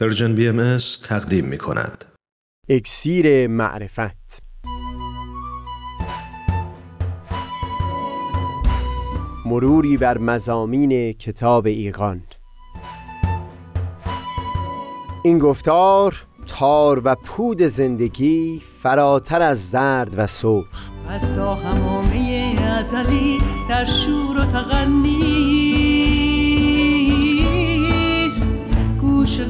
Persian BMS تقدیم می کند. اکسیر معرفت. مروری بر مضامین کتاب ایقان این گفتار تار و پود زندگی فراتر از زرد و سرخ. از تا حمامه ازلی در شور و تغنی است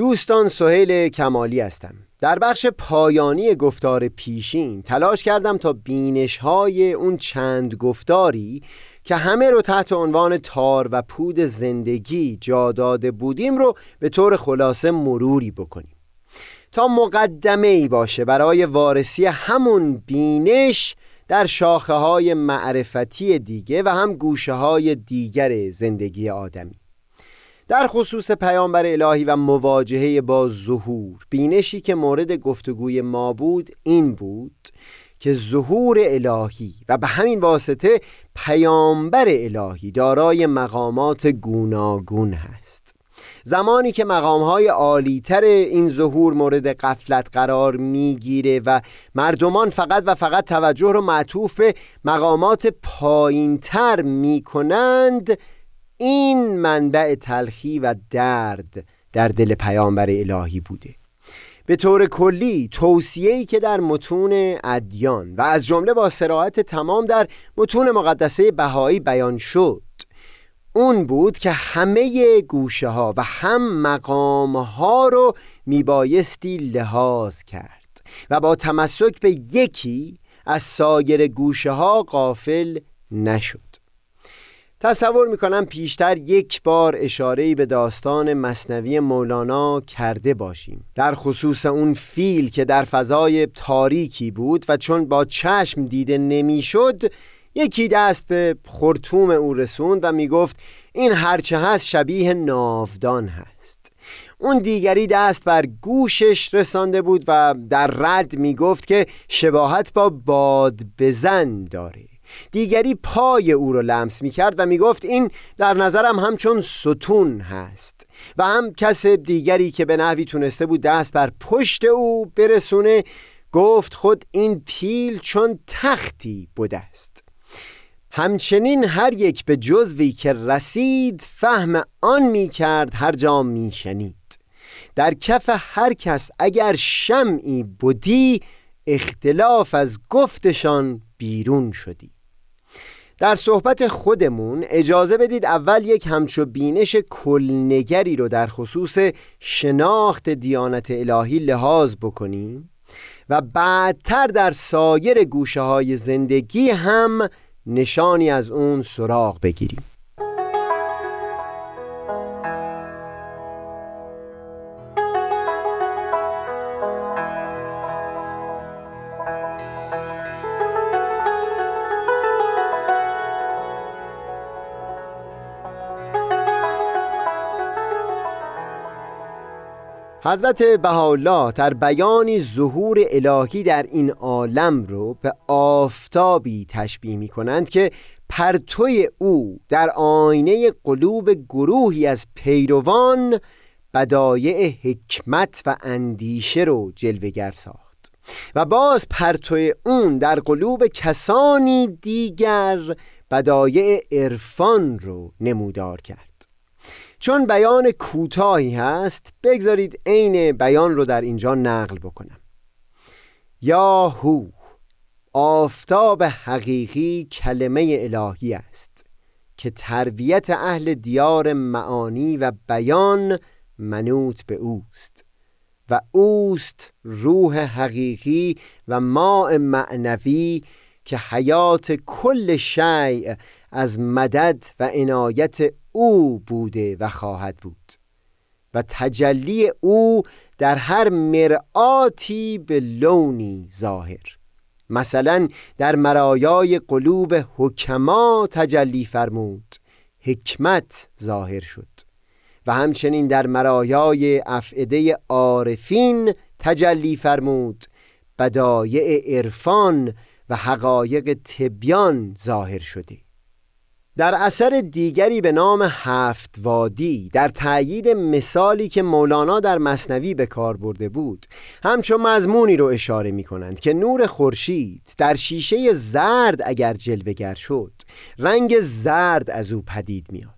دوستان سهیل کمالی هستم. در بخش پایانی گفتار پیشین تلاش کردم تا بینش های اون چند گفتاری که همه رو تحت عنوان تار و پود زندگی جا داده بودیم رو به طور خلاصه مروری بکنیم. تا مقدمه ای باشه برای وارسی همون بینش در شاخه های معرفتی دیگه و هم گوشه های دیگر زندگی آدمی. در خصوص پیامبر الهی و مواجهه با ظهور بینشی که مورد گفتگوی ما بود این بود که ظهور الهی و به همین واسطه پیامبر الهی دارای مقامات گوناگون هست. زمانی که مقامهای عالیتر این ظهور مورد قفلت قرار می‌گیره و مردمان فقط و فقط توجه رو معطوف به مقامات پایینتر می‌کنند این منبع تلخی و درد در دل پیامبر الهی بوده. به طور کلی توصیه‌ای که در متون ادیان و از جمله با سراحت تمام در متون مقدسه بهایی بیان شد اون بود که همه گوشه ها و هم مقام ها رو میبایستی لحاظ کرد و با تمسک به یکی از سایر گوشه ها غافل نشد. تصور می‌کنم پیشتر یک بار اشارهی به داستان مصنوی مولانا کرده باشیم. در خصوص اون فیل که در فضای تاریکی بود و چون با چشم دیده نمی‌شد یکی دست به خرطوم او رسوند و می‌گفت این هرچه هست شبیه ناودان هست. اون دیگری دست بر گوشش رسانده بود و در رد می‌گفت که شباهت با باد بزن داره. دیگری پای او رو لمس می کرد و می گفت این در نظرم همچون ستون هست و هم کس دیگری که به نحوی تونسته بود دست بر پشت او برسونه گفت خود این پیل چون تختی بوده است. همچنین هر یک به جزوی که رسید فهم آن می کرد هر جا می شنید در کف هر کس اگر شمعی بودی اختلاف از گفتشان بیرون شدی. در صحبت خودمون اجازه بدید اول یک همچو بینش کلنگری رو در خصوص شناخت دیانت الهی لحاظ بکنیم و بعدتر در سایر گوشه های زندگی هم نشانی از اون سراغ بگیریم. حضرت بهاءالله در بیانی ظهور الهی در این عالم رو به آفتابی تشبیه می کنند که پرتوی او در آینه قلوب گروهی از پیروان بدایع حکمت و اندیشه رو جلوگر ساخت. و باز پرتوی اون در قلوب کسانی دیگر بدایع عرفان رو نمودار کرد. چون بیان کوتاهی هست بگذارید عین بیان رو در اینجا نقل بکنم. یا هو آفتاب حقیقی کلمه الهی است که تربیت اهل دیار معانی و بیان منوط به اوست و اوست روح حقیقی و ماء معنوی که حیات کل شیء از مدد و عنایت او بوده و خواهد بود. و تجلی او در هر مرآتی به لونی ظاهر. مثلا در مرایای قلوب حکما تجلی فرمود حکمت ظاهر شد. و همچنین در مرایای افعده عارفین تجلی فرمود بدایع عرفان و حقایق تبیان ظاهر شده. در اثر دیگری به نام هفت وادی در تأیید مثالی که مولانا در مصنوی به کار برده بود همچون مضمونی رو اشاره می کنند که نور خورشید در شیشه زرد اگر جلوگر شد رنگ زرد از او پدید میاد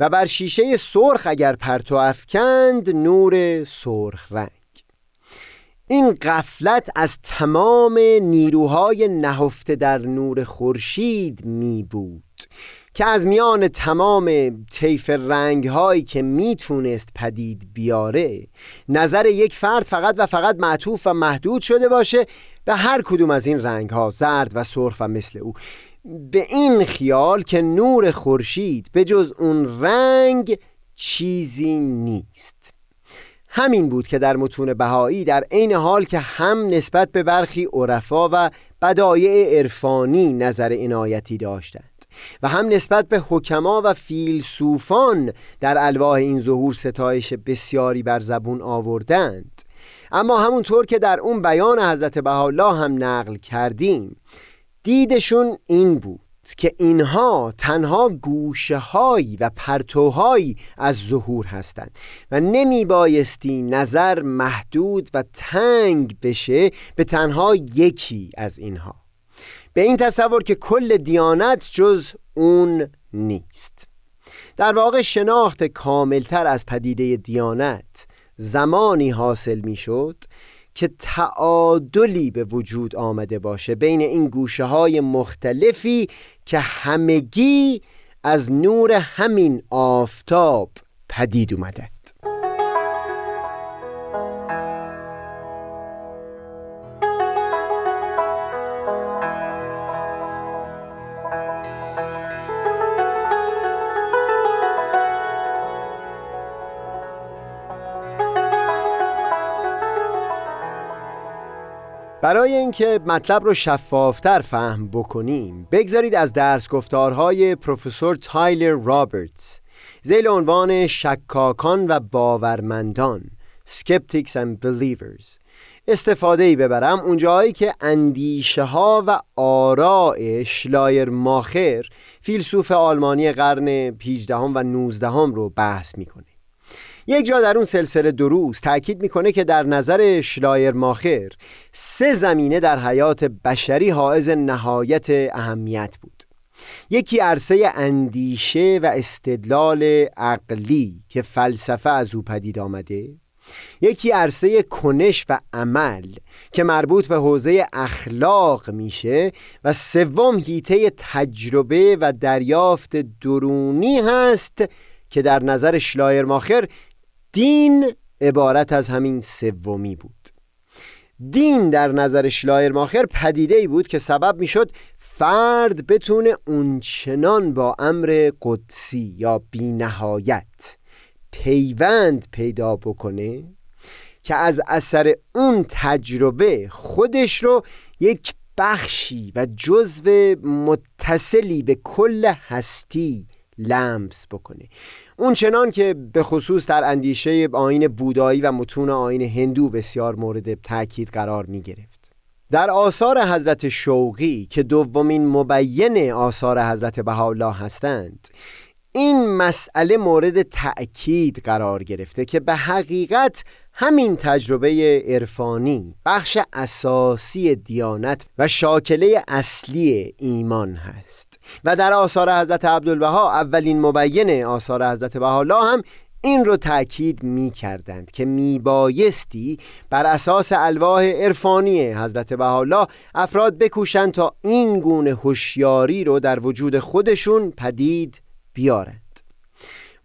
و بر شیشه سرخ اگر پرتو افکند نور سرخ رنگ. این قفلت از تمام نیروهای نهفته در نور خورشید می بود که از میان تمام طیف رنگ هایی که می‌تونست پدید بیاره نظر یک فرد فقط و فقط معطوف و محدود شده باشه به هر کدوم از این رنگ ها زرد و سرخ و مثل او. به این خیال که نور خورشید به جز اون رنگ چیزی نیست. همین بود که در متون بهایی در عین حال که هم نسبت به برخی عرفا و بدایع عرفانی نظر عنایتی داشتند. و هم نسبت به حکما و فیلسوفان در الواح این ظهور ستایش بسیاری بر زبون آوردند. اما همونطور که در اون بیان حضرت بهاءالله هم نقل کردیم دیدشون این بود که اینها تنها گوشه و پرتوهایی از ظهور هستند و نمی بایستی نظر محدود و تنگ بشه به تنها یکی از اینها. به این تصور که کل دیانت جز اون نیست. در واقع شناخت کاملتر از پدیده دیانت زمانی حاصل می شد که تعادلی به وجود آمده باشه بین این گوشه های مختلفی که همگی از نور همین آفتاب پدید اومده. برای اینکه مطلب رو شفافتر فهم بکنیم بگذارید از درس گفتارهای پروفسور تایلر رابرتس ذیل عنوان شکاکان و باورمندان Skeptics and Believers. استفاده ای ببرم اونجایی که اندیشه ها و آراء شلایر ماخر فیلسوف آلمانی قرن 18 و 19 رو بحث می‌کنه. یک جا در اون سلسله دروس تاکید می‌کنه که در نظر شلایر ماخر سه زمینه در حیات بشری حائز نهایت اهمیت بود. یکی عرصه اندیشه و استدلال عقلی که فلسفه از او پدید آمده یکی عرصه کنش و عمل که مربوط به حوزه اخلاق میشه و سوم هیته تجربه و دریافت درونی هست که در نظر شلایر ماخر دین عبارت از همین سومی بود. دین در نظر شلایر ماخر پدیده ای بود که سبب می‌شد فرد بتونه اونچنان با امر قدسی یا بینهایت پیوند پیدا بکنه که از اثر اون تجربه خودش رو یک بخشی و جزو متصلی به کل هستی لمس بکنه. اون چنان که به خصوص در اندیشه آین بودایی و متون آین هندو بسیار مورد تاکید قرار می گرفت در آثار حضرت شوقی که دومین مبین آثار حضرت بهاءالله هستند این مسئله مورد تأکید قرار گرفته که به حقیقت همین تجربه عرفانی بخش اساسی دیانت و شاکله اصلی ایمان هست. و در آثار حضرت عبدالبها اولین مبین آثار حضرت بهاءالله هم این رو تأکید می کردند که می بایستی بر اساس الواح عرفانی حضرت بهاءالله افراد بکوشند تا این گونه هوشیاری رو در وجود خودشون پدید بیارند.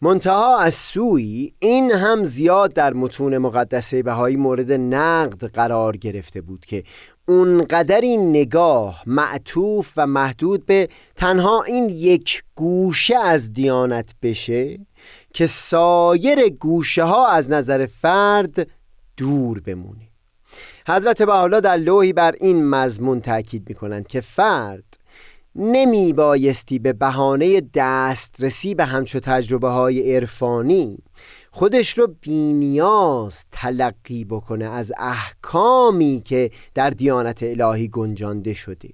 منتها از سوی این هم زیاد در متون مقدسه بهایی مورد نقد قرار گرفته بود که اونقدر این نگاه معطوف و محدود به تنها این یک گوشه از دیانت بشه که سایر گوشه ها از نظر فرد دور بمونه. حضرت بحالا در لوحی بر این مضمون تاکید می کنند که فرد نمی بایستی به بهانه دسترسی به همچو تجربه های عرفانی. خودش رو بینیاز تلقی بکنه از احکامی که در دیانت الهی گنجانده شده.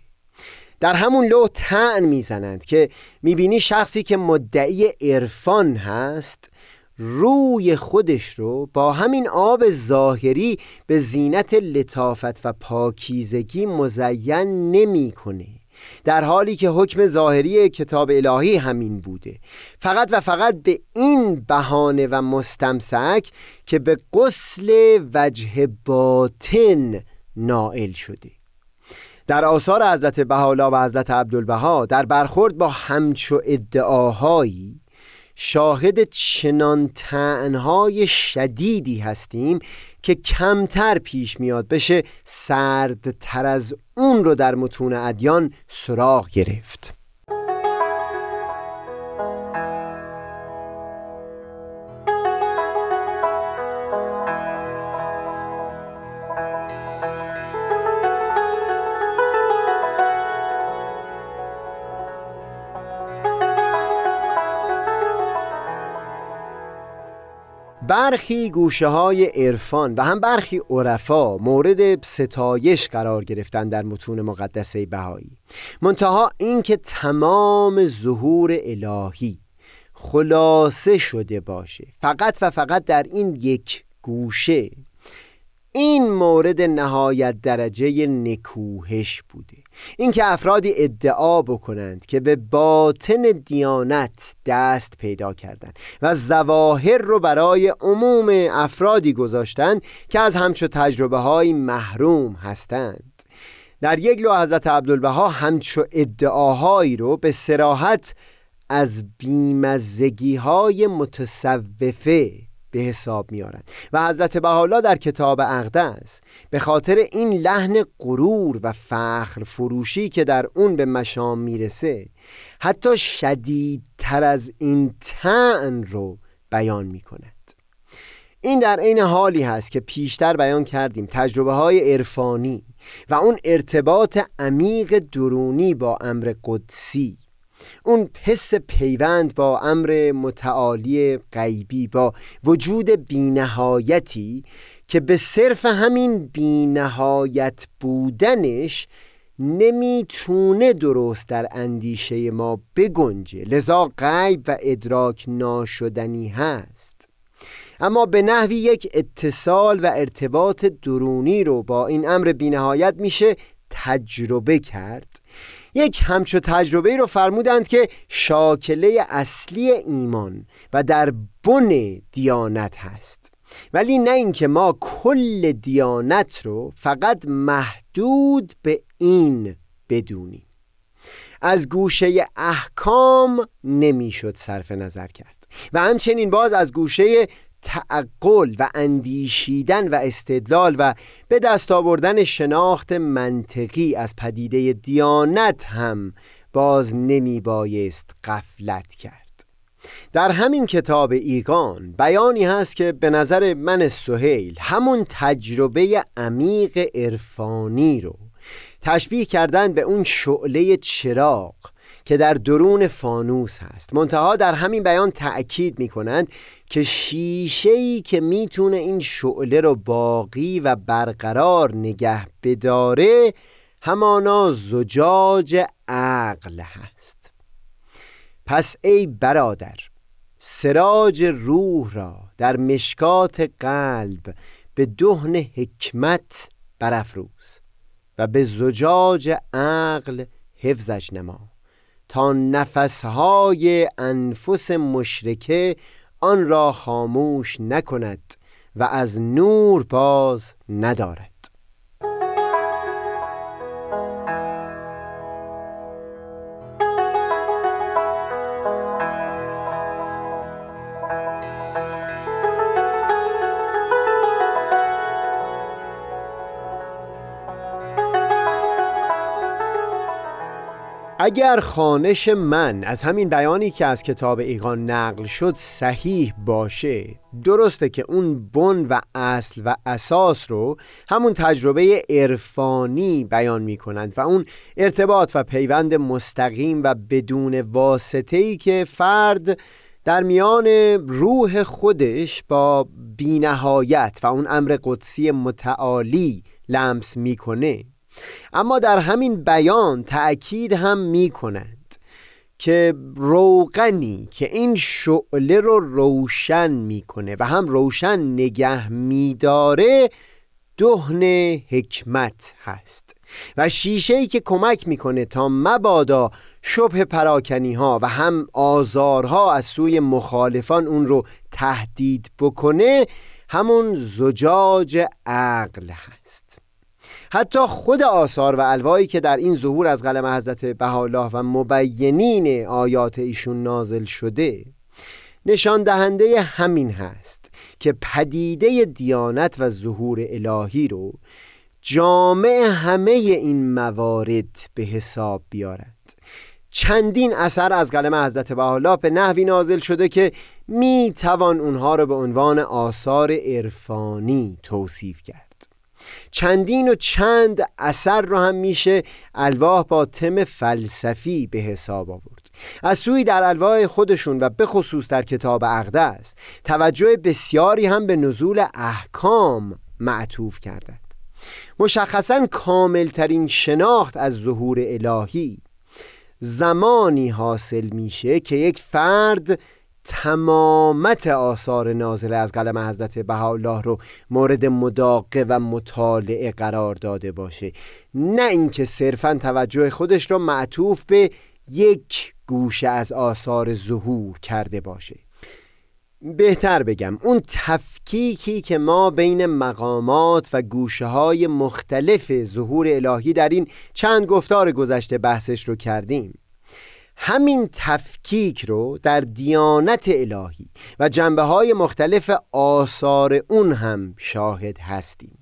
در همون لو تن می‌زنند که می‌بینی شخصی که مدعی عرفان هست روی خودش رو با همین آب ظاهری به زینت لطافت و پاکیزگی مزین نمی‌کنه. در حالی که حکم ظاهری کتاب الهی همین بوده. فقط و فقط به این بهانه و مستمسک که به قسل وجه باطن نائل شده. در آثار حضرت بهاءالله و حضرت عبدالبها در برخورد با همچو ادعاهایی شاهد چنان تنهای شدیدی هستیم که کمتر پیش میاد. بشه سردتر از اون رو در متون ادیان سراغ گرفت. برخی گوشه های عرفان و هم برخی عرفا مورد ستایش قرار گرفتن در متون مقدسه بهایی. منتها اینکه تمام ظهور الهی خلاصه شده باشه. فقط و فقط در این یک گوشه این مورد نهایت درجه نکوهش بوده. اینکه افرادی ادعا بکنند که به باطن دیانت دست پیدا کردند و زواهر رو برای عموم افرادی گذاشتند که از همچو تجربه های محروم هستند. در یک لو حضرت عبدالبها همچو ادعاهایی رو به سراحت از بیمزگی های متصوفه به حساب میارن و حضرت بحالا در کتاب اقدس به خاطر این لحن غرور و فخر فروشی که در اون به مشام می‌رسه حتی شدیدتر از این تن رو بیان می‌کند. این در عین حالی هست که پیشتر بیان کردیم تجربه های عرفانی و اون ارتباط عمیق درونی با امر قدسی. اون حس پیوند با امر متعالی غیبی با وجود بینهایتی که به صرف همین بینهایت بودنش نمی‌تونه درست در اندیشه ما بگنجه. لذا غیب و ادراک ناشدنی هست. اما به نحوی یک اتصال و ارتباط درونی رو با این امر بینهایت میشه تجربه کرد. یک همچو تجربه رو فرمودند که شاکله اصلی ایمان و در بن دیانت هست. ولی نه اینکه ما کل دیانت رو فقط محدود به این بدونیم. از گوشه احکام نمی‌شد صرف نظر کرد. و همچنین باز از گوشه تعقل و اندیشیدن و استدلال و به دست آوردن شناخت منطقی از پدیده دیانت هم باز نمی بایست قفلت کرد. در همین کتاب ایگان بیانی هست که به نظر من سهیل همون تجربه عمیق عرفانی رو تشبیه کردن به اون شعله چراغ که در درون فانوس هست. منتها در همین بیان تأکید می کنند که شیشهی که می‌تونه این شعله رو باقی و برقرار نگه بداره همانا زجاج عقل هست. پس ای برادر سراج روح را در مشکات قلب به دهن حکمت برافروز و به زجاج عقل حفظش نما. تا نفسهای انفس مشرکه آن را خاموش نکند و از نور باز ندارد. اگر خانش من از همین بیانی که از کتاب ایقان نقل شد صحیح باشه درسته که اون بن و اصل و اساس رو همون تجربه عرفانی بیان می کنند و اون ارتباط و پیوند مستقیم و بدون واسطه ای که فرد در میان روح خودش با بینهایت و اون امر قدسی متعالی لمس می‌کنه. اما در همین بیان تأکید هم می کند که روغنی که این شعله رو روشن می‌کنه و هم روشن نگه میداره دهن حکمت هست و شیشه ای که کمک می‌کنه تا مبادا شبه پراکنی ها و هم آزارها از سوی مخالفان اون رو تهدید بکنه همون زجاج عقل هست. حتی خود آثار و الوایی که در این ظهور از قلم حضرت بهاءالله و مبینین آیات ایشون نازل شده نشان دهنده همین هست که پدیده دیانت و ظهور الهی رو جامع همه این موارد به حساب بیارد. چندین اثر از قلم حضرت بهاءالله به نحوی نازل شده که می توان اونها رو به عنوان آثار عرفانی توصیف کرد. چندین و چند اثر رو هم میشه الواح با تم فلسفی به حساب آورد. از سوی در الواح خودشون و به خصوص در کتاب است توجه بسیاری هم به نزول احکام معطوف کردند. مشخصا کاملترین شناخت از ظهور الهی زمانی حاصل میشه که یک فرد تمامت آثار نازله از قلم حضرت بهاءالله رو مورد مداقه و مطالعه قرار داده باشه. نه اینکه صرفا توجه خودش رو معطوف به یک گوشه از آثار ظهور کرده باشه. بهتر بگم اون تفکیکی که ما بین مقامات و گوشه های مختلف ظهور الهی در این چند گفتار گذشته بحثش رو کردیم. همین تفکیک رو در دیانت الهی و جنبه های مختلف آثار اون هم شاهد هستیم.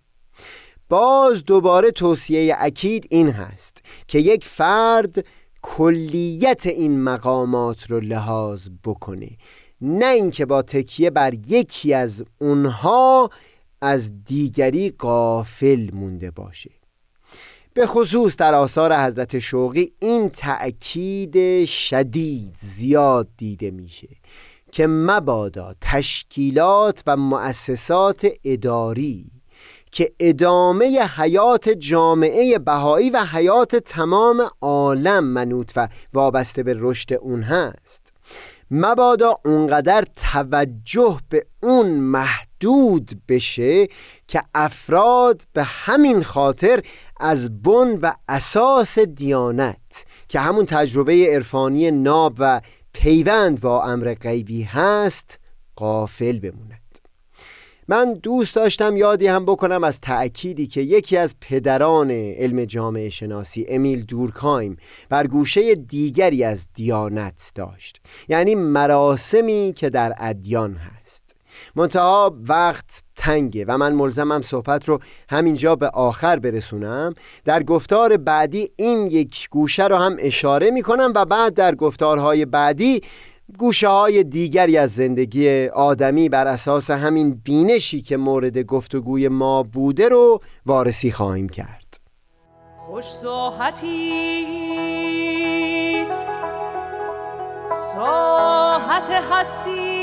باز دوباره توصیه اکید این هست که یک فرد کلیت این مقامات رو لحاظ بکنه نه اینکه با تکیه بر یکی از اونها از دیگری قافل مونده باشه. به خصوص در آثار حضرت شوقی این تأکید شدید زیاد دیده میشه که مبادا تشکیلات و مؤسسات اداری که ادامه حیات جامعه بهایی و حیات تمام عالم منوط و وابسته به رشد اون هست مبادا اونقدر توجه به اون محدود بشه که افراد به همین خاطر از بن و اساس دیانت که همون تجربه عرفانی ناب و پیوند با امر غیبی هست قافل بموند من دوست داشتم یادی هم بکنم از تأکیدی که یکی از پدران علم جامعه شناسی امیل دورکایم بر گوشه دیگری از دیانت داشت یعنی مراسمی که در ادیان هست. منتها وقت تنگه و من ملزمم صحبت رو همینجا به آخر برسونم. در گفتار بعدی این یک گوشه رو هم اشاره می کنم و بعد در گفتارهای بعدی گوشه های دیگری از زندگی آدمی بر اساس همین بینشی که مورد گفتگوی ما بوده رو وارسی خواهیم کرد. خوش ساحتی ساحت هستی.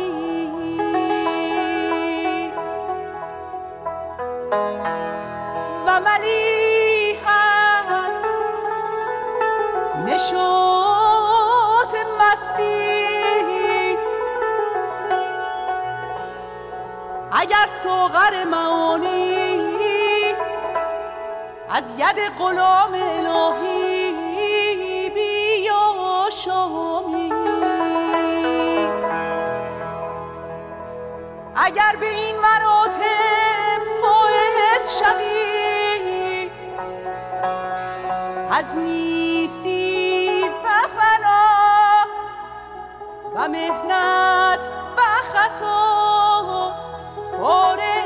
و ملی هست. نشوت مستی. اگر سوغر معانی از ید غلام الهی بیا شامی اگر به این مراتب از نیستی و فنا و مهنت و خطا. فارغ